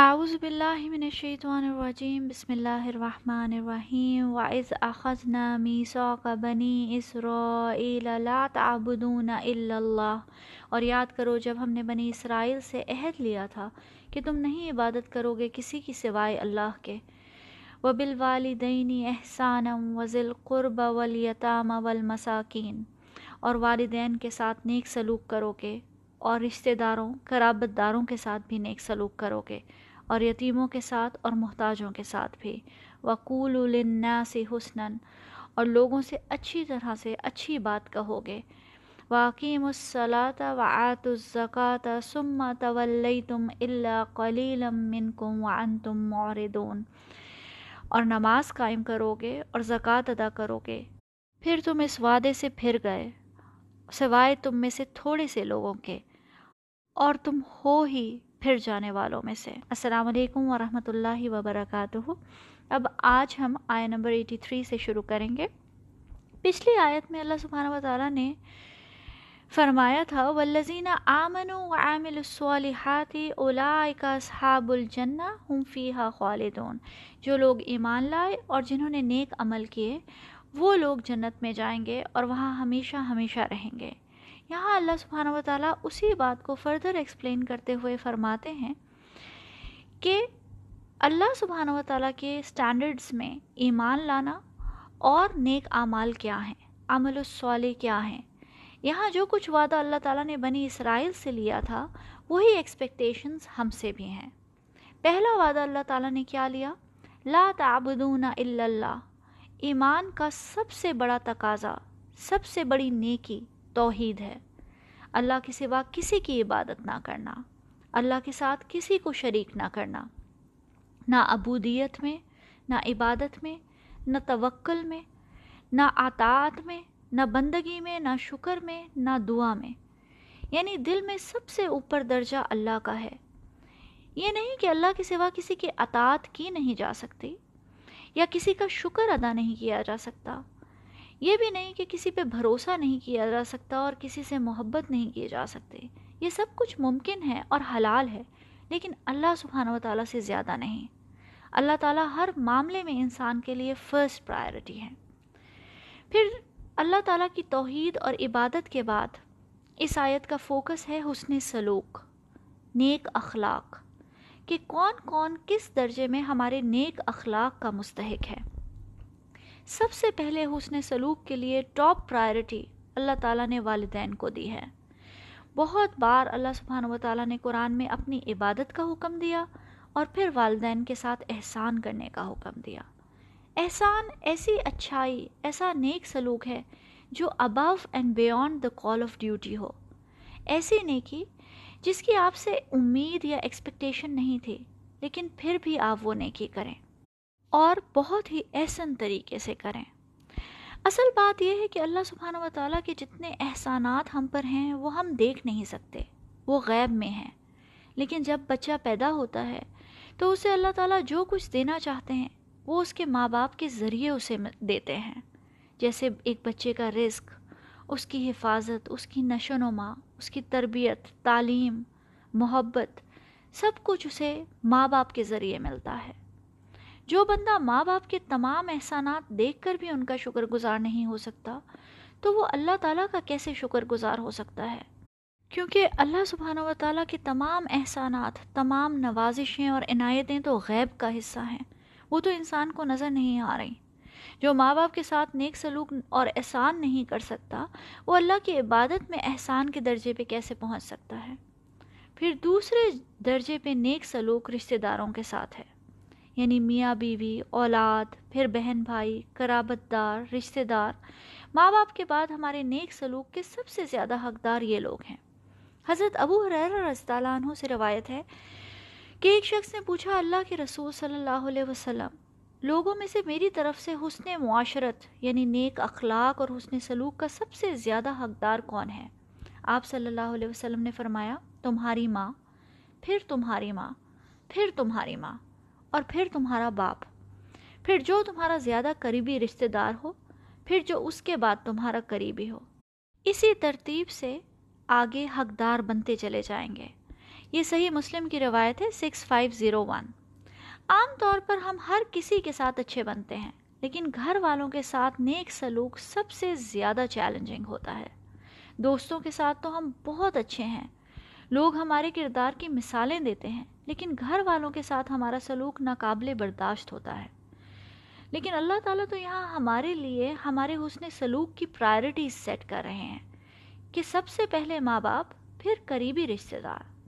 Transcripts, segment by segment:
اعوذ باللہ من الشیطان الرجیم، بسم اللہ الرحمن الرحیم، وَإِذْ أَخَذْنَا مِيثَاقَ بَنِي إِسْرَائِيلَ لَا تَعْبُدُونَ إِلَّا اللَّهَ۔ اور یاد کرو، جب ہم نے بنی اسرائیل سے عہد لیا تھا کہ تم نہیں عبادت کرو گے کسی کی سوائے اللہ کے۔ وَبِالْوَالِدَيْنِ إِحْسَانًا وَذِي الْقُرْبَ وَالْيَتَامَ وَالْمَسَاكِينَ۔ اور والدین کے ساتھ نیک سلوک کرو گے، اور رشتہ داروں، قرابت داروں کے ساتھ بھی نیک سلوک کرو گے۔ اور یتیموں کے ساتھ اور محتاجوں کے ساتھ بھی۔ وقول الناس حسن اور لوگوں سے اچھی طرح سے اچھی بات کہو گے واقیم الصلاۃ وعت الزکۃ ثم تولیتم الا قلیلا منکم وانتم معرضون۔ اور نماز قائم کرو گے اور زکوٰۃ ادا کرو گے پھر تم اس وعدے سے پھر گئے، سوائے تم میں سے تھوڑے سے لوگوں کے۔ اور تم ہو ہی پھر جانے والوں میں سے۔ السلام علیکم ورحمۃ اللہ وبرکاتہ۔ اب آج ہم آئے نمبر 83 سے شروع کریں گے۔ پچھلی آیت میں اللہ سبحانہ و تعالیٰ نے فرمایا تھا والذین آمنوا وعاملوا الصالحات اولئک اصحاب الجنہ ہم فیہا خالدون۔ جو لوگ ایمان لائے اور جنہوں نے نیک عمل کیے، وہ لوگ جنت میں جائیں گے اور وہاں ہمیشہ ہمیشہ رہیں گے۔ یہاں اللہ سبحانہ و تعالیٰ اسی بات کو فردر ایکسپلین کرتے ہوئے فرماتے ہیں کہ اللہ سبحانہ و تعالیٰ کے سٹینڈرڈز میں ایمان لانا اور نیک اعمال کیا ہیں، عمل الصالح کیا ہیں؟ یہاں جو کچھ وعدہ اللہ تعالیٰ نے بنی اسرائیل سے لیا تھا، وہی ایکسپیکٹیشنز ہم سے بھی ہیں۔ پہلا وعدہ اللہ تعالیٰ نے کیا لیا؟ لا تعبدون الا اللہ۔ ایمان کا سب سے بڑا تقاضا، سب سے بڑی نیکی توحید ہے۔ اللہ کے سوا کسی کی عبادت نہ کرنا، اللہ کے ساتھ کسی کو شریک نہ کرنا۔ نہ عبودیت میں، نہ عبادت میں، نہ توکل میں، نہ اطاعت میں، نہ بندگی میں، نہ شکر میں، نہ دعا میں۔ یعنی دل میں سب سے اوپر درجہ اللہ کا ہے۔ یہ نہیں کہ اللہ کے سوا کسی کی اطاعت کی نہیں جا سکتی یا کسی کا شکر ادا نہیں کیا جا سکتا۔ یہ بھی نہیں کہ کسی پہ بھروسہ نہیں کیا جا سکتا اور کسی سے محبت نہیں کیے جا سکتے۔ یہ سب کچھ ممکن ہے اور حلال ہے، لیکن اللہ سبحانہ و تعالیٰ سے زیادہ نہیں۔ اللہ تعالیٰ ہر معاملے میں انسان کے لیے فرسٹ پرائرٹی ہے۔ پھر اللہ تعالیٰ کی توحید اور عبادت کے بعد اس آیت کا فوکس ہے حسن سلوک، نیک اخلاق، کہ کون کون کس درجے میں ہمارے نیک اخلاق کا مستحق ہے۔ سب سے پہلے حسن سلوک کے لیے ٹاپ پرائرٹی اللہ تعالیٰ نے والدین کو دی ہے۔ بہت بار اللہ سبحانہ و تعالیٰ نے قرآن میں اپنی عبادت کا حکم دیا اور پھر والدین کے ساتھ احسان کرنے کا حکم دیا۔ احسان ایسی اچھائی، ایسا نیک سلوک ہے جو above and beyond the call of duty ہو۔ ایسی نیکی جس کی آپ سے امید یا ایکسپیکٹیشن نہیں تھی، لیکن پھر بھی آپ وہ نیکی کریں۔ اور بہت ہی احسن طریقے سے کریں۔ اصل بات یہ ہے کہ اللہ سبحانہ و تعالیٰ کے جتنے احسانات ہم پر ہیں، وہ ہم دیکھ نہیں سکتے۔ وہ غیب میں ہیں۔ لیکن جب بچہ پیدا ہوتا ہے، تو اسے اللہ تعالیٰ جو کچھ دینا چاہتے ہیں، وہ اس کے ماں باپ کے ذریعے اسے دیتے ہیں۔ جیسے ایک بچے کا رزق، اس کی حفاظت، اس کی نشو و نما، اس کی تربیت، تعلیم، محبت، سب کچھ اسے ماں باپ کے ذریعے ملتا ہے۔ جو بندہ ماں باپ کے تمام احسانات دیکھ کر بھی ان کا شکر گزار نہیں ہو سکتا، تو وہ اللہ تعالیٰ کا کیسے شکر گزار ہو سکتا ہے؟ کیونکہ اللہ سبحانہ و تعالیٰ کے تمام احسانات، تمام نوازشیں اور عنایتیں تو غیب کا حصہ ہیں۔ وہ تو انسان کو نظر نہیں آ رہی۔ جو ماں باپ کے ساتھ نیک سلوک اور احسان نہیں کر سکتا، وہ اللہ کی عبادت میں احسان کے درجے پہ کیسے پہنچ سکتا ہے؟ پھر دوسرے درجے پہ نیک سلوک رشتہ داروں کے ساتھ ہے۔ یعنی میاں بیوی، اولاد، پھر بہن بھائی قرابت دار رشتہ دار، ماں باپ کے بعد ہمارے نیک سلوک کے سب سے زیادہ حقدار یہ لوگ ہیں۔ حضرت ابو رضی اللہ عنہ سے روایت ہے کہ ایک شخص نے پوچھا، اللہ کے رسول صلی اللہ علیہ وسلم، لوگوں میں سے میری طرف سے حسن معاشرت یعنی نیک اخلاق اور حسن سلوک کا سب سے زیادہ حقدار کون ہے؟ آپ صلی اللہ علیہ وسلم نے فرمایا، تمہاری ماں، پھر تمہاری ماں، پھر تمہاری ماں۔ اور پھر تمہارا باپ۔ پھر جو تمہارا زیادہ قریبی رشتہ دار ہو، پھر جو اس کے بعد تمہارا قریبی ہو۔ اسی ترتیب سے آگے حقدار بنتے چلے جائیں گے۔ یہ صحیح مسلم کی روایت ہے، سکس فائیو زیرو ون۔ عام طور پر ہم ہر کسی کے ساتھ اچھے بنتے ہیں، لیکن گھر والوں کے ساتھ نیک سلوک سب سے زیادہ چیلنجنگ ہوتا ہے۔ دوستوں کے ساتھ تو ہم بہت اچھے ہیں لوگ ہمارے کردار کی مثالیں دیتے ہیں، لیکن گھر والوں کے ساتھ ہمارا سلوک ناقابل برداشت ہوتا ہے۔ لیکن اللہ تعالیٰ تو یہاں ہمارے لیے ہمارے حسن سلوک کی پرائرٹیز سیٹ کر رہے ہیں کہ سب سے پہلے ماں باپ، پھر قریبی رشتہ دار۔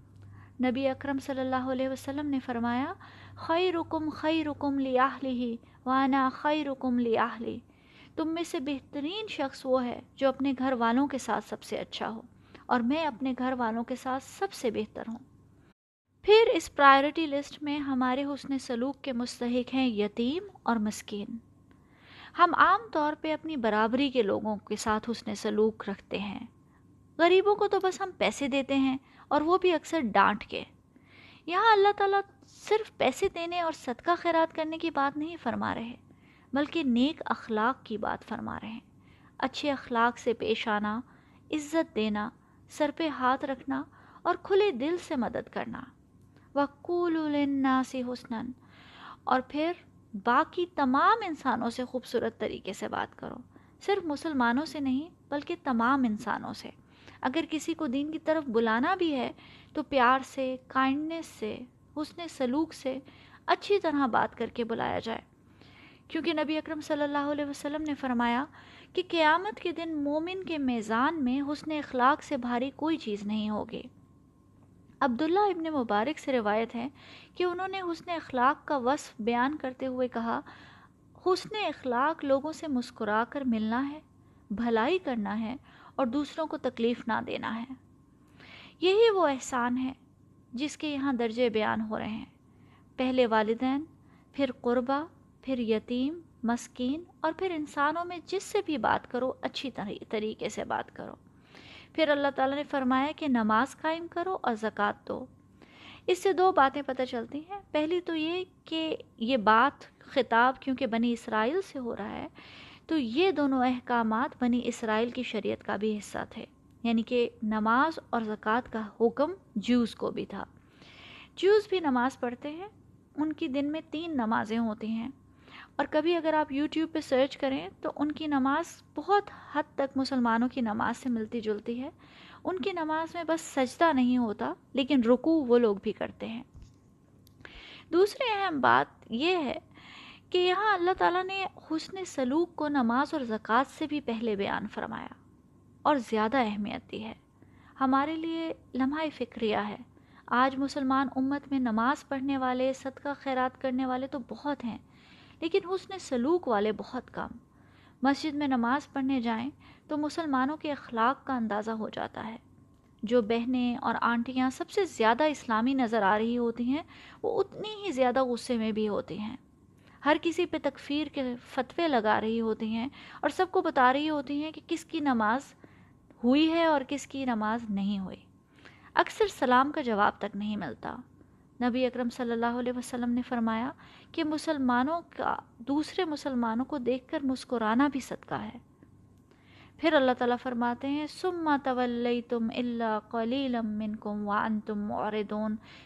نبی اکرم صلی اللہ علیہ وسلم نے فرمایا خی رکم خی رکم لی وانا خی رکم لی تم میں سے بہترین شخص وہ ہے جو اپنے گھر والوں کے ساتھ سب سے اچھا ہو۔ اور میں اپنے گھر والوں کے ساتھ سب سے بہتر ہوں۔ پھر اس پرائرٹی لسٹ میں ہمارے حسن سلوک کے مستحق ہیں یتیم اور مسکین۔ ہم عام طور پہ اپنی برابری کے لوگوں کے ساتھ حسن سلوک رکھتے ہیں۔ غریبوں کو تو بس ہم پیسے دیتے ہیں اور وہ بھی اکثر ڈانٹ کے۔ یہاں اللہ تعالیٰ صرف پیسے دینے اور صدقہ خیرات کرنے کی بات نہیں فرما رہے، بلکہ نیک اخلاق کی بات فرما رہے ہیں۔ اچھے اخلاق سے پیش آنا، عزت دینا سر پہ ہاتھ رکھنا اور کھلے دل سے مدد کرنا۔ وقول سے حسن اور پھر باقی تمام انسانوں سے خوبصورت طریقے سے بات کرو۔ صرف مسلمانوں سے نہیں، بلکہ تمام انسانوں سے۔ اگر کسی کو دین کی طرف بلانا بھی ہے، تو پیار سے، کائنڈنیس سے، حسن سلوک سے اچھی طرح بات کر کے بلایا جائے۔ کیونکہ نبی اکرم صلی اللہ علیہ وسلم نے فرمایا کہ قیامت کے دن مومن کے میزان میں حسن اخلاق سے بھاری کوئی چیز نہیں ہوگی۔ عبداللہ ابن مبارک سے روایت ہے کہ انہوں نے حسن اخلاق کا وصف بیان کرتے ہوئے کہا، حسن اخلاق لوگوں سے مسکرا کر ملنا ہے، بھلائی کرنا ہے اور دوسروں کو تکلیف نہ دینا ہے۔ یہی وہ احسان ہے جس کے یہاں درجے بیان ہو رہے ہیں۔ پہلے والدین، پھر قربہ، پھر یتیم مسکین اور پھر انسانوں میں جس سے بھی بات کرو، اچھی طریقے سے بات کرو۔ پھر اللہ تعالیٰ نے فرمایا کہ نماز قائم کرو اور زکوٰۃ دو۔ اس سے دو باتیں پتہ چلتی ہیں۔ پہلی تو یہ کہ یہ بات خطاب کیونکہ بنی اسرائیل سے ہو رہا ہے، تو یہ دونوں احکامات بنی اسرائیل کی شریعت کا بھی حصہ تھے۔ یعنی کہ نماز اور زکوٰۃ کا حکم جوز کو بھی تھا۔ جوز بھی نماز پڑھتے ہیں۔ ان کی دن میں تین نمازیں ہوتی ہیں۔ اور کبھی اگر آپ یوٹیوب پہ سرچ کریں تو ان کی نماز بہت حد تک مسلمانوں کی نماز سے ملتی جلتی ہے۔ ان کی نماز میں بس سجدہ نہیں ہوتا، لیکن رکو وہ لوگ بھی کرتے ہیں۔ دوسری اہم بات یہ ہے کہ یہاں اللہ تعالیٰ نے حسن سلوک کو نماز اور زکوٰۃ سے بھی پہلے بیان فرمایا اور زیادہ اہمیت دی ہے۔ ہمارے لیے لمحہ فکریہ ہے۔ آج مسلمان امت میں نماز پڑھنے والے، صدقہ خیرات کرنے والے تو بہت ہیں۔ لیکن حسن سلوک والے بہت کم۔ مسجد میں نماز پڑھنے جائیں تو مسلمانوں کے اخلاق کا اندازہ ہو جاتا ہے۔ جو بہنیں اور آنٹیاں سب سے زیادہ اسلامی نظر آ رہی ہوتی ہیں، وہ اتنی ہی زیادہ غصے میں بھی ہوتی ہیں۔ ہر کسی پہ تکفیر کے فتوے لگا رہی ہوتی ہیں اور سب کو بتا رہی ہوتی ہیں کہ کس کی نماز ہوئی ہے اور کس کی نماز نہیں ہوئی۔ اکثر سلام کا جواب تک نہیں ملتا۔ نبی اکرم صلی اللہ علیہ وسلم نے فرمایا کہ مسلمانوں کا دوسرے مسلمانوں کو دیکھ کر مسکرانا بھی صدقہ ہے۔ پھر اللہ تعالیٰ فرماتے ہیں سما طولی تم اللہ قلیلم من کم وان تم اور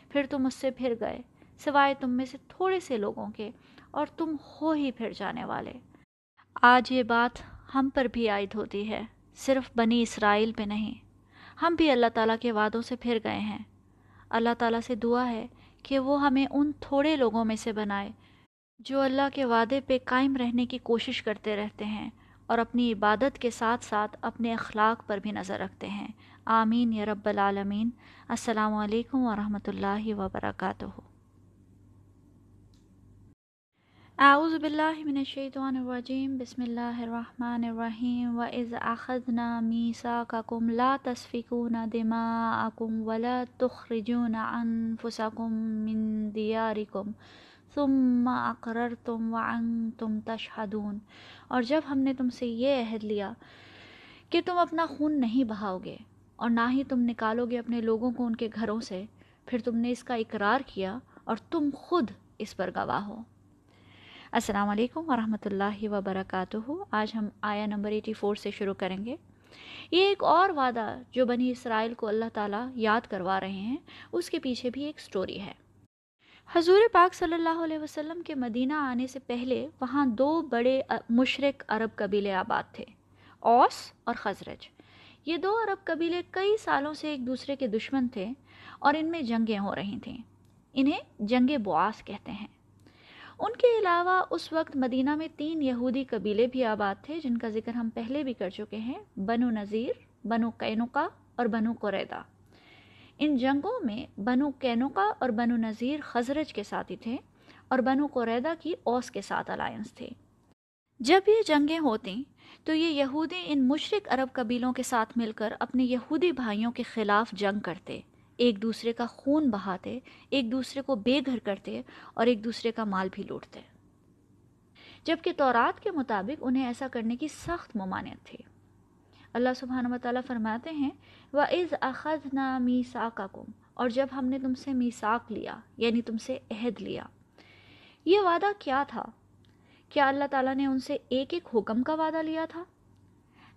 پھر تم اس سے پھر گئے، سوائے تم میں سے تھوڑے سے لوگوں کے، اور تم ہو ہی پھر جانے والے۔ آج یہ بات ہم پر بھی عائد ہوتی ہے، صرف بنی اسرائیل پہ نہیں۔ ہم بھی اللہ تعالیٰ کے وعدوں سے پھر گئے ہیں۔ اللہ تعالیٰ سے دعا ہے کہ وہ ہمیں ان تھوڑے لوگوں میں سے بنائے جو اللہ کے وعدے پہ قائم رہنے کی کوشش کرتے رہتے ہیں اور اپنی عبادت کے ساتھ ساتھ اپنے اخلاق پر بھی نظر رکھتے ہیں۔ آمین یا رب العالمین۔ السلام علیکم ورحمۃ اللہ وبرکاتہ۔ اعوذ باللہ من الشیطان الرجیم، بسم اللہ الرحمن الرحیم، وَإِذْ أَخَذْنَا مِيثَاقَكُمْ لَا تَسْفِكُونَ دِمَاءَكُمْ وَلَا تُخْرِجُونَ أَنفُسَكُمْ مِنْ دِيَارِكُمْ، ثُمَّ أَقْرَرْتُمْ وَأَنْتُمْ تَشْهَدُونَ۔ اور جب ہم نے تم سے یہ عہد لیا کہ تم اپنا خون نہیں بہاؤ گے اور نہ ہی تم نکالو گے اپنے لوگوں کو ان کے گھروں سے، پھر تم نے اس کا اقرار کیا اور تم خود اس پر گواہ ہو۔ السلام علیکم ورحمۃ اللہ وبرکاتہ۔ آج ہم آیا نمبر ایٹی فور سے شروع کریں گے۔ یہ ایک اور وعدہ جو بنی اسرائیل کو اللہ تعالیٰ یاد کروا رہے ہیں، اس کے پیچھے بھی ایک سٹوری ہے۔ حضور پاک صلی اللہ علیہ وسلم کے مدینہ آنے سے پہلے وہاں دو بڑے مشرق عرب قبیلے آباد تھے، اوس اور خزرج۔ یہ دو عرب قبیلے کئی سالوں سے ایک دوسرے کے دشمن تھے اور ان میں جنگیں ہو رہی تھیں۔ انہیں جنگ بواس کہتے ہیں۔ ان کے علاوہ اس وقت مدینہ میں تین یہودی قبیلے بھی آباد تھے جن کا ذکر ہم پہلے بھی کر چکے ہیں، بنو نذیر، بنو قینقا اور بنو قریدہ۔ ان جنگوں میں بنو کینوکا اور بنو نذیر خزرج کے ساتھی تھے اور بنو قریدہ کی اوس کے ساتھ الائنس تھے۔ جب یہ جنگیں ہوتیں تو یہ یہودی ان مشرق عرب قبیلوں کے ساتھ مل کر اپنے یہودی بھائیوں کے خلاف جنگ کرتے۔ ایک دوسرے کا خون بہاتے، ایک دوسرے کو بے گھر کرتے اور ایک دوسرے کا مال بھی لوٹتے۔ جبکہ تورات کے مطابق انہیں ایسا کرنے کی سخت ممانعت تھی۔ اللہ سبحانہ و تعالیٰ فرماتے ہیں و وَإِذْ أَخَذْنَا مِيسَاقَكُمْ اور جب ہم نے تم سے میساک لیا یعنی تم سے عہد لیا۔ یہ وعدہ کیا تھا؟ کیا اللہ تعالیٰ نے ان سے ایک ایک حکم کا وعدہ لیا تھا؟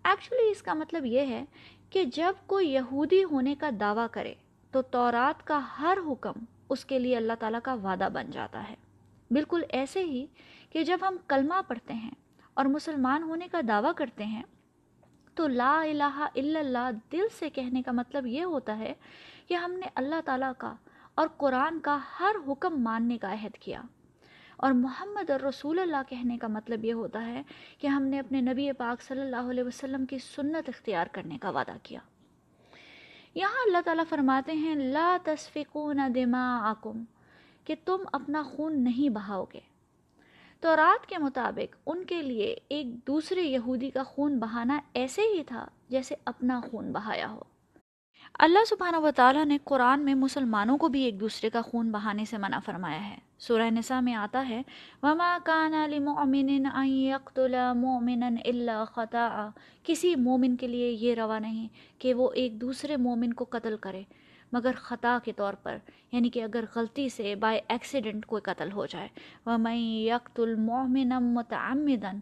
ایکچولی اس کا مطلب یہ ہے کہ جب کوئی یہودی ہونے کا دعویٰ کرے تو تورات کا ہر حکم اس کے لیے اللہ تعالیٰ کا وعدہ بن جاتا ہے۔ بالکل ایسے ہی کہ جب ہم کلمہ پڑھتے ہیں اور مسلمان ہونے کا دعویٰ کرتے ہیں، تو لا الہ الا اللہ دل سے کہنے کا مطلب یہ ہوتا ہے کہ ہم نے اللہ تعالیٰ کا اور قرآن کا ہر حکم ماننے کا عہد کیا۔ اور محمد اور رسول اللہ کہنے کا مطلب یہ ہوتا ہے کہ ہم نے اپنے نبی پاک صلی اللہ علیہ وسلم کی سنت اختیار کرنے کا وعدہ کیا۔ یہاں اللہ تعالیٰ فرماتے ہیں، لا تصفقون دماءکم کہ تم اپنا خون نہیں بہاؤ گے۔ تو رات کے مطابق ان کے لیے ایک دوسرے یہودی کا خون بہانا ایسے ہی تھا جیسے اپنا خون بہایا ہو۔ اللہ سبحانہ و تعالیٰ نے قرآن میں مسلمانوں کو بھی ایک دوسرے کا خون بہانے سے منع فرمایا ہے۔ سورہ نساء میں آتا ہے، وما كان لمؤمن ان يقتل مؤمنا الا خطا کسی مومن کے لیے یہ روا نہیں کہ وہ ایک دوسرے مومن کو قتل کرے، مگر خطا کے طور پر یعنی کہ اگر غلطی سے بائی ایکسیڈنٹ کوئی قتل ہو جائے۔ وہ میں یکت المومن متعمدن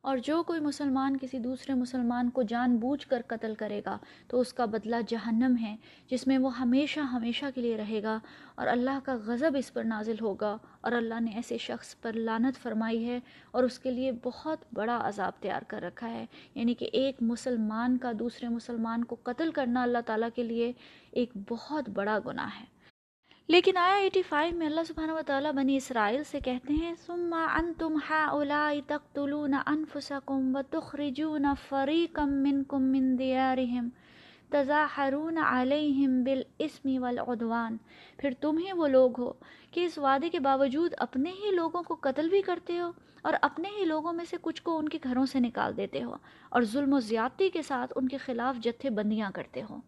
اور جو کوئی مسلمان کسی دوسرے مسلمان کو جان بوجھ کر قتل کرے گا، تو اس کا بدلہ جہنم ہے، جس میں وہ ہمیشہ ہمیشہ کے لیے رہے گا اور اللہ کا غضب اس پر نازل ہوگا اور اللہ نے ایسے شخص پر لانت فرمائی ہے اور اس کے لیے بہت بڑا عذاب تیار کر رکھا ہے۔ یعنی کہ ایک مسلمان کا دوسرے مسلمان کو قتل کرنا اللہ تعالیٰ کے لیے ایک بہت بڑا گناہ ہے۔ لیکن آیا ایٹی فائیو میں اللہ سبحانہ و تعالیٰ بنی اسرائیل سے کہتے ہیں، ثم انتم هؤلاء تقتلون انفسکم وتخرجون فریقا منکم من دیارہم تزاحرون علیہم بالاسم والعدوان۔ پھر تم ہی وہ لوگ ہو کہ اس وعدے کے باوجود اپنے ہی لوگوں کو قتل بھی کرتے ہو اور اپنے ہی لوگوں میں سے کچھ کو ان کے گھروں سے نکال دیتے ہو اور ظلم و زیادتی کے ساتھ ان کے خلاف جتھے بندیاں کرتے ہو۔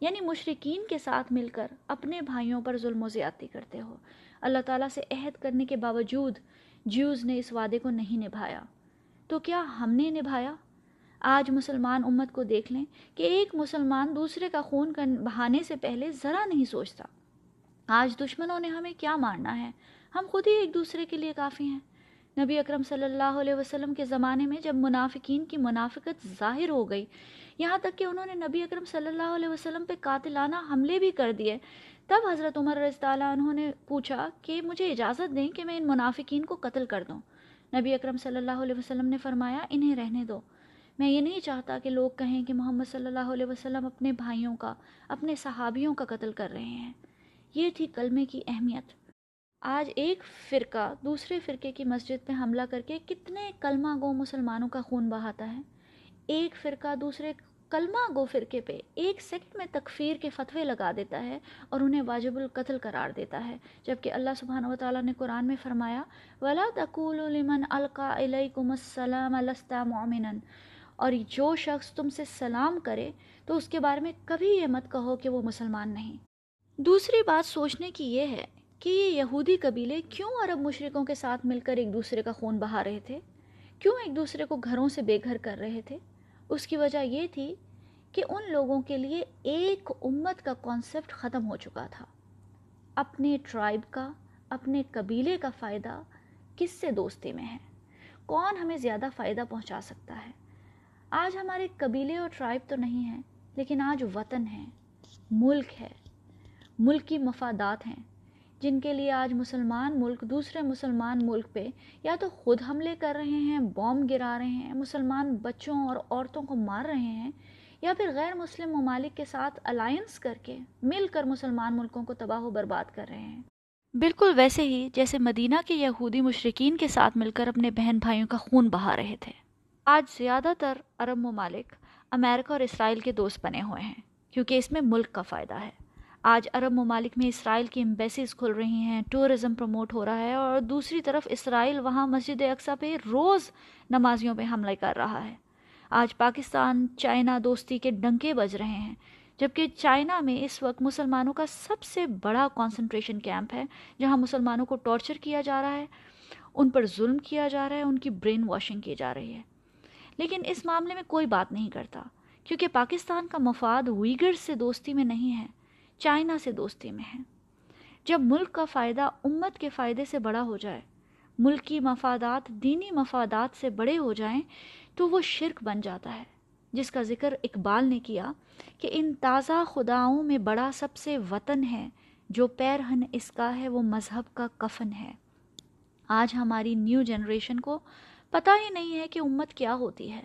یعنی مشرقین کے ساتھ مل کر اپنے بھائیوں پر ظلم و زیادتی کرتے ہو۔ اللہ تعالیٰ سے عہد کرنے کے باوجود جیوز نے اس وعدے کو نہیں نبھایا۔ تو کیا ہم نے نبھایا؟ آج مسلمان امت کو دیکھ لیں کہ ایک مسلمان دوسرے کا خون بہانے سے پہلے ذرا نہیں سوچتا۔ آج دشمنوں نے ہمیں کیا مارنا ہے؟ ہم خود ہی ایک دوسرے کے لیے کافی ہیں۔ نبی اکرم صلی اللہ علیہ وسلم کے زمانے میں جب منافقین کی منافقت ظاہر ہو گئی یہاں تک کہ انہوں نے نبی اکرم صلی اللہ علیہ وسلم پہ قاتلانہ حملے بھی کر دیے۔ تب حضرت عمر رضی اللہ عنہ نے پوچھا کہ مجھے اجازت دیں کہ میں ان منافقین کو قتل کر دوں؟ نبی اکرم صلی اللہ علیہ وسلم نے فرمایا، انہیں رہنے دو۔ میں یہ نہیں چاہتا کہ لوگ کہیں کہ محمد صلی اللہ علیہ وسلم اپنے بھائیوں کا، اپنے صحابیوں کا قتل کر رہے ہیں۔ یہ تھی کلمے کی اہمیت۔ آج ایک فرقہ دوسرے فرقے کی مسجد پہ حملہ کر کے کتنے کلمہ گو مسلمانوں کا خون بہاتا ہے۔ ایک فرقہ دوسرے کلمہ گو فرقے پہ ایک سیکنڈ میں تکفیر کے فتوے لگا دیتا ہے اور انہیں واجب القتل قرار دیتا ہے، جبکہ اللہ سبحانہ و تعالیٰ نے قرآن میں فرمایا، ولا تقول لمن القا علیکم السلام لستا مومنا اور جو شخص تم سے سلام کرے تو اس کے بارے میں کبھی یہ مت کہو کہ وہ مسلمان نہیں۔ دوسری بات سوچنے کی یہ ہے کہ یہ یہودی قبیلے کیوں عرب مشرقوں کے ساتھ مل کر ایک دوسرے کا خون بہا رہے تھے؟ کیوں ایک دوسرے کو گھروں سے بے گھر کر رہے تھے؟ اس کی وجہ یہ تھی کہ ان لوگوں کے لیے ایک امت کا کانسیپٹ ختم ہو چکا تھا۔ اپنے ٹرائب کا، اپنے قبیلے کا فائدہ کس سے دوستی میں ہے؟ کون ہمیں زیادہ فائدہ پہنچا سکتا ہے؟ آج ہمارے قبیلے اور ٹرائب تو نہیں ہیں، لیکن آج وطن ہے ملک ہے ملک کی مفادات ہیں۔ جن کے لیے آج مسلمان ملک دوسرے مسلمان ملک پہ یا تو خود حملے کر رہے ہیں بوم گرا رہے ہیں، مسلمان بچوں اور عورتوں کو مار رہے ہیں یا پھر غیر مسلم ممالک کے ساتھ الائنس کر کے مل کر مسلمان ملکوں کو تباہ و برباد کر رہے ہیں۔ بالکل ویسے ہی جیسے مدینہ کے یہودی مشرقین کے ساتھ مل کر اپنے بہن بھائیوں کا خون بہا رہے تھے۔ آج زیادہ تر عرب ممالک امریکہ اور اسرائیل کے دوست بنے ہوئے ہیں کیونکہ اس میں ملک کا فائدہ ہے۔ آج عرب ممالک میں اسرائیل کی امبیسیز کھل رہی ہیں ٹورزم پروموٹ ہو رہا ہے اور دوسری طرف اسرائیل وہاں مسجد اقسا پہ روز نمازیوں پہ حملہ کر رہا ہے۔ آج پاکستان، چائنا دوستی کے ڈنکے بج رہے ہیں، جبکہ چائنا میں اس وقت مسلمانوں کا سب سے بڑا کانسنٹریشن کیمپ ہے، جہاں مسلمانوں کو ٹارچر کیا جا رہا ہے، ان پر ظلم کیا جا رہا ہے، ان کی برین واشنگ کی جا رہی ہے۔ لیکن اس معاملے میں کوئی بات نہیں کرتا، کیونکہ پاکستان کا مفاد ویگر سے دوستی میں نہیں ہے۔ چائنا سے دوستی میں ہے جب ملک کا فائدہ امت کے فائدے سے بڑا ہو جائے، ملکی مفادات دینی مفادات سے بڑے ہو جائیں، تو وہ شرک بن جاتا ہے۔ جس کا ذکر اقبال نے کیا کہ ان تازہ خداؤں میں بڑا سب سے وطن ہے، جو پیرہن اس کا ہے، وہ مذہب کا کفن ہے۔ آج ہماری نیو جنریشن کو پتہ ہی نہیں ہے کہ امت کیا ہوتی ہے۔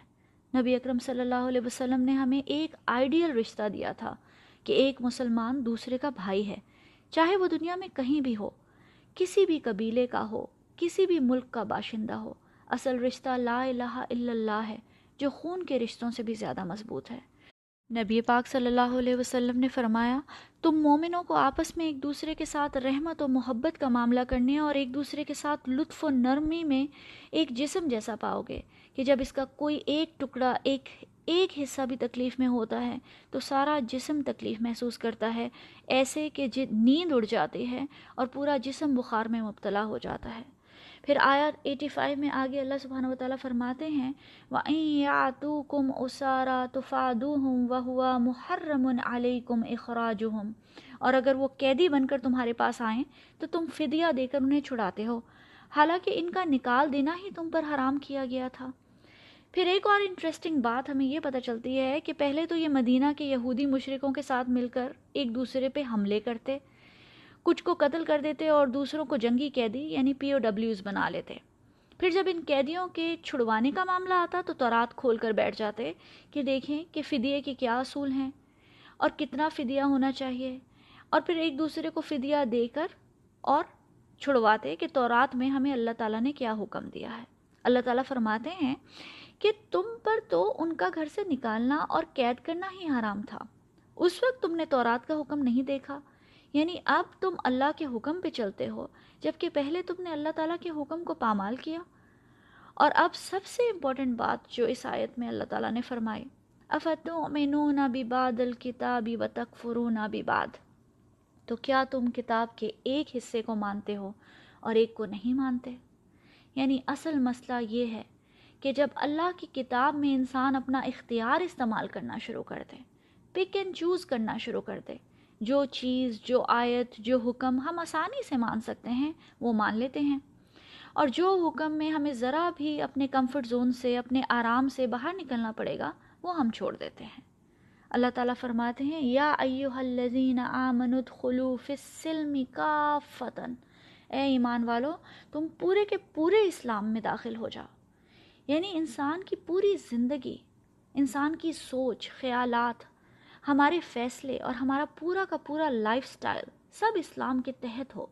نبی اکرم صلی اللہ علیہ وسلم نے ہمیں ایک آئیڈیل رشتہ دیا تھا۔ کہ ایک مسلمان دوسرے کا بھائی ہے، چاہے وہ دنیا میں کہیں بھی ہو، کسی بھی قبیلے کا ہو، کسی بھی ملک کا باشندہ ہو، اصل رشتہ لا الہ الا اللہ ہے، جو خون کے رشتوں سے بھی زیادہ مضبوط ہے۔ نبی پاک صلی اللہ علیہ وسلم نے فرمایا، تم مومنوں کو آپس میں ایک دوسرے کے ساتھ رحمت و محبت کا معاملہ کرنے اور ایک دوسرے کے ساتھ لطف و نرمی میں ایک جسم جیسا پاؤ گے کہ جب اس کا کوئی ایک ٹکڑا، ایک ایک حصہ بھی تکلیف میں ہوتا ہے تو سارا جسم تکلیف محسوس کرتا ہے، ایسے کہ نیند اڑ جاتی ہے اور پورا جسم بخار میں مبتلا ہو جاتا ہے۔ پھر آیت ایٹی فائیو میں آگے اللہ سبحانہ و تعالیٰ فرماتے ہیں، وَإِن يَعْتُوكُمْ أُسَارَا تُفَادُوهُمْ وَهُوَ مُحَرَّمٌ عَلَيْكُمْ إِخْرَاجُهُمْ۔ اور اگر وہ قیدی بن کر تمہارے پاس آئیں تو تم فدیہ دے کر انہیں چھڑاتے ہو۔ حالانکہ ان کا نکال دینا ہی تم پر حرام کیا گیا تھا۔ پھر ایک اور انٹرسٹنگ بات ہمیں یہ پتہ چلتی ہے کہ پہلے تو یہ مدینہ کے یہودی مشرقوں کے ساتھ مل کر ایک دوسرے پہ حملے کرتے، کچھ کو قتل کر دیتے اور دوسروں کو جنگی قیدی یعنی پی او ڈبلیوز بنا لیتے۔ پھر جب ان قیدیوں کے چھڑوانے کا معاملہ آتا تو تورات کھول کر بیٹھ جاتے کہ دیکھیں کہ فدیے کے کیا اصول ہیں اور کتنا فدیہ ہونا چاہیے۔ اور پھر ایک دوسرے کو فدیہ دے کر اور چھڑواتے کہ تورات میں ہمیں اللہ تعالیٰ نے کیا حکم دیا ہے۔ اللہ تعالیٰ فرماتے ہیں کہ تم پر تو ان کا گھر سے نکالنا اور قید کرنا ہی حرام تھا۔ اس وقت تم نے تورات کا حکم نہیں دیکھا۔ یعنی اب تم اللہ کے حکم پہ چلتے ہو، جبکہ پہلے تم نے اللہ تعالیٰ کے حکم کو پامال کیا۔ اور اب سب سے امپورٹنٹ بات جو اس آیت میں اللہ تعالیٰ نے فرمائی، افتؤمنون ببعض الکتاب وتکفرون ببعض۔ تو کیا تم کتاب کے ایک حصے کو مانتے ہو اور ایک کو نہیں مانتے؟ یعنی اصل مسئلہ یہ ہے کہ جب اللہ کی کتاب میں انسان اپنا اختیار استعمال کرنا شروع کر دے پک اینڈ چوز کرنا شروع کر دے۔ جو چیز، جو آیت، جو حکم ہم آسانی سے مان سکتے ہیں، وہ مان لیتے ہیں۔ اور جو حکم میں ہمیں ذرا بھی اپنے کمفرٹ زون سے، اپنے آرام سے باہر نکلنا پڑے گا، وہ ہم چھوڑ دیتے ہیں۔ اللہ تعالیٰ فرماتے ہیں، یا ایوہ الذین آمنوا ادخلوا فی السلم کافتن اے ایمان والو، تم پورے کے پورے اسلام میں داخل ہو جاؤ۔ یعنی انسان کی پوری زندگی، انسان کی سوچ، خیالات، ہمارے فیصلے اور ہمارا پورا کا پورا لائف سٹائل سب اسلام کے تحت ہو۔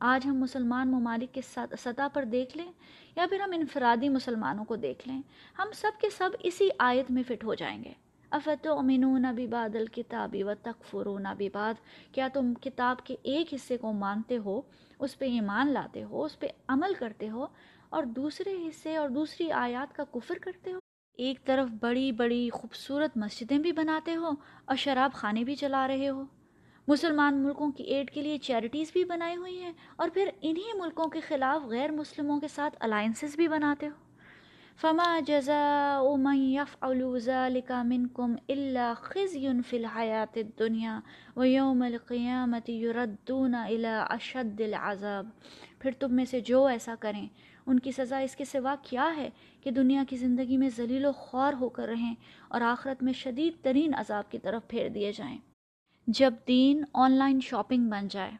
آج ہم مسلمان ممالک کے سطح پر دیکھ لیں یا پھر ہم انفرادی مسلمانوں کو دیکھ لیں، ہم سب کے سب اسی آیت میں فٹ ہو جائیں گے۔ افت و امینون ابی باد الکتابی و تکفرون ابی باد کیا تم کتاب کے ایک حصے کو مانتے ہو، اس پہ ایمان لاتے ہو، اس پہ عمل کرتے ہو؟ اور دوسرے حصے اور دوسری آیات کا کفر کرتے ہو؟ ایک طرف بڑی بڑی خوبصورت مسجدیں بھی بناتے ہو اور شراب خانے بھی چلا رہے ہو۔ مسلمان ملکوں کی ایڈ کے لیے چیریٹیز بھی بنائی ہوئی ہیں اور پھر انہی ملکوں کے خلاف غیر مسلموں کے ساتھ الائنسز بھی بناتے ہو۔ فما جزاء من يفعل ذلك منكم الا خزي في الحياة الدنيا ويوم القيامة يردون الى اشد العذاب۔ پھر تم میں سے جو ایسا کریں ان کی سزا اس کے سوا کیا ہے کہ دنیا کی زندگی میں ذلیل و خوار ہو کر رہیں اور آخرت میں شدید ترین عذاب کی طرف پھیر دیے جائیں؟ جب دین آن لائن شاپنگ بن جائے،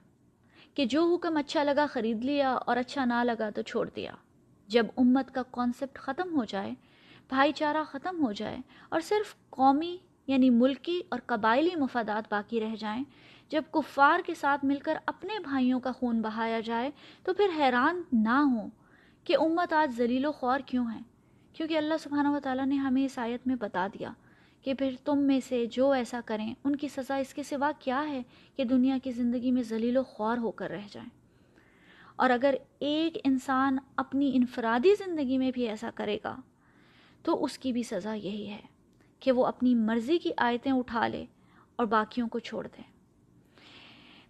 کہ جو حکم اچھا لگا خرید لیا اور اچھا نہ لگا تو چھوڑ دیا۔ جب امت کا کانسیپٹ ختم ہو جائے، بھائی چارہ ختم ہو جائے اور صرف قومی یعنی ملکی اور قبائلی مفادات باقی رہ جائیں، جب کفار کے ساتھ مل کر اپنے بھائیوں کا خون بہایا جائے تو پھر حیران نہ ہوں کہ امت آج ذلیل و خوار کیوں ہیں؟ کیونکہ اللہ سبحانہ و تعالیٰ نے ہمیں اس آیت میں بتا دیا کہ پھر تم میں سے جو ایسا کریں، ان کی سزا اس کے سوا کیا ہے کہ دنیا کی زندگی میں ذلیل و خوار ہو کر رہ جائیں؟ اور اگر ایک انسان اپنی انفرادی زندگی میں بھی ایسا کرے گا، تو اس کی بھی سزا یہی ہے کہ وہ اپنی مرضی کی آیتیں اٹھا لے اور باقیوں کو چھوڑ دے۔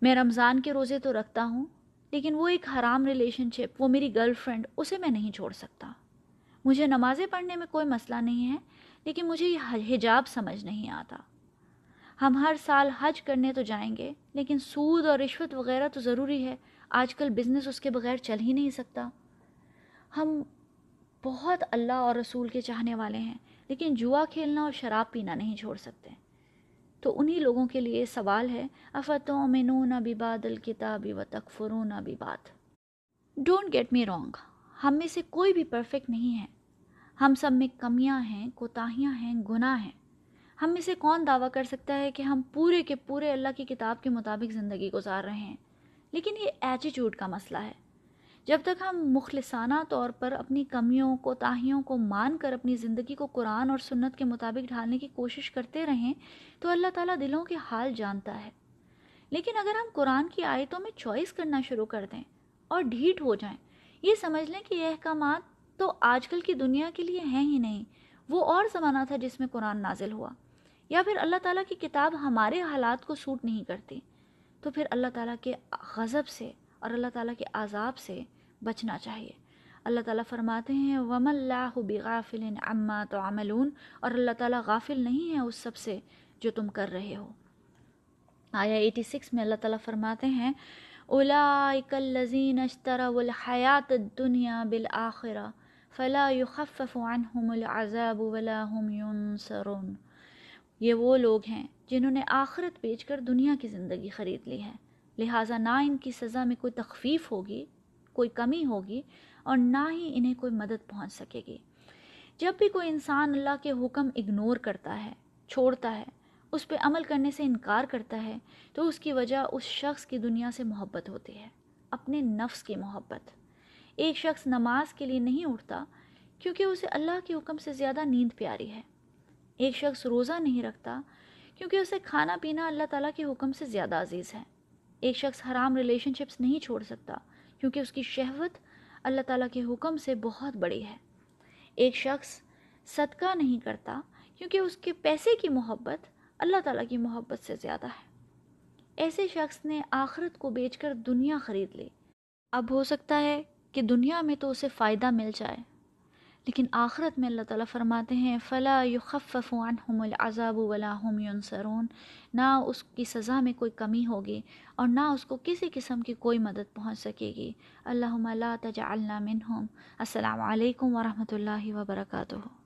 میں رمضان کے روزے تو رکھتا ہوں لیکن وہ ایک حرام ریلیشن شپ، وہ میری گرل فرینڈ، اسے میں نہیں چھوڑ سکتا۔ مجھے نمازیں پڑھنے میں کوئی مسئلہ نہیں ہے، لیکن مجھے یہ حجاب سمجھ نہیں آتا۔ ہم ہر سال حج کرنے تو جائیں گے، لیکن سود اور رشوت وغیرہ تو ضروری ہے۔ آج کل بزنس اس کے بغیر چل ہی نہیں سکتا۔ ہم بہت اللہ اور رسول کے چاہنے والے ہیں، لیکن جوا کھیلنا اور شراب پینا نہیں چھوڑ سکتے۔ تو انہی لوگوں کے لیے سوال ہے افتوں میں نون ابھی باد الکتابی و تکفرون ابھی بات ڈونٹ گیٹ می رانگ ہم میں سے کوئی بھی پرفیکٹ نہیں ہے۔ ہم سب میں کمیاں ہیں، کوتاہیاں ہیں، گناہ ہیں۔ ہم میں سے کون دعویٰ کر سکتا ہے کہ ہم پورے کے پورے اللہ کی کتاب کے مطابق زندگی گزار رہے ہیں؟ لیکن یہ ایٹیچیوڈ کا مسئلہ ہے۔ جب تک ہم مخلصانہ طور پر اپنی کمیوں کوتاہیوں کو مان کر اپنی زندگی کو قرآن اور سنت کے مطابق ڈھالنے کی کوشش کرتے رہیں، تو اللہ تعالیٰ دلوں کے حال جانتا ہے۔ لیکن اگر ہم قرآن کی آیتوں میں چوائس کرنا شروع کر دیں اور ڈھیٹ ہو جائیں، یہ سمجھ لیں کہ یہ احکامات تو آج کل کی دنیا کے لیے ہیں ہی نہیں، وہ اور زمانہ تھا جس میں قرآن نازل ہوا۔ یا پھر اللہ تعالیٰ کی کتاب ہمارے حالات کو سوٹ نہیں کرتی، تو پھر اللہ تعالیٰ کے غضب سے اور اللہ تعالیٰ کے عذاب سے بچنا چاہیے۔ اللہ تعالیٰ فرماتے ہیں وم اللہ بغافل عما تعملون۔ اور اللہ تعالیٰ غافل نہیں ہے اس سب سے جو تم کر رہے ہو۔ آیا ایٹی سکس میں اللہ تعالیٰ فرماتے ہیں، اولئک الذین اشتروا الحیات الدنیا بالآخرہ فلا يخفف عنهم العذاب ولا هم ينصرون۔ یہ وہ لوگ ہیں جنہوں نے آخرت بیچ کر دنیا کی زندگی خرید لی ہے۔ لہٰذا نہ ان کی سزا میں کوئی تخفیف ہوگی، کوئی کمی ہوگی اور نہ ہی انہیں کوئی مدد پہنچ سکے گی۔ جب بھی کوئی انسان اللہ کے حکم اگنور کرتا ہے، چھوڑتا ہے، اس پہ عمل کرنے سے انکار کرتا ہے، تو اس کی وجہ اس شخص کی دنیا سے محبت ہوتی ہے، اپنے نفس کی محبت۔ ایک شخص نماز کے لیے نہیں اٹھتا کیونکہ اسے اللہ کے حکم سے زیادہ نیند پیاری ہے۔ ایک شخص روزہ نہیں رکھتا کیونکہ اسے کھانا پینا اللہ تعالیٰ کے حکم سے زیادہ عزیز ہے۔ ایک شخص حرام ریلیشن شپس نہیں چھوڑ سکتا، کیونکہ اس کی شہوت اللہ تعالیٰ کے حکم سے بہت بڑی ہے۔ ایک شخص صدقہ نہیں کرتا کیونکہ اس کے پیسے کی محبت اللہ تعالیٰ کی محبت سے زیادہ ہے۔ ایسے شخص نے آخرت کو بیچ کر دنیا خرید لی۔ اب ہو سکتا ہے کہ دنیا میں تو اسے فائدہ مل جائے۔ لیکن آخرت میں اللہ تعالیٰ فرماتے ہیں، فلا يخفف عنهم العذاب ولا هم ينصرون۔ نہ اس کی سزا میں کوئی کمی ہوگی اور نہ اس کو کسی قسم کی کوئی مدد پہنچ سکے گی۔ اللہم لا تجعلنا منہم۔ السلام علیکم ورحمۃ اللہ وبرکاتہ۔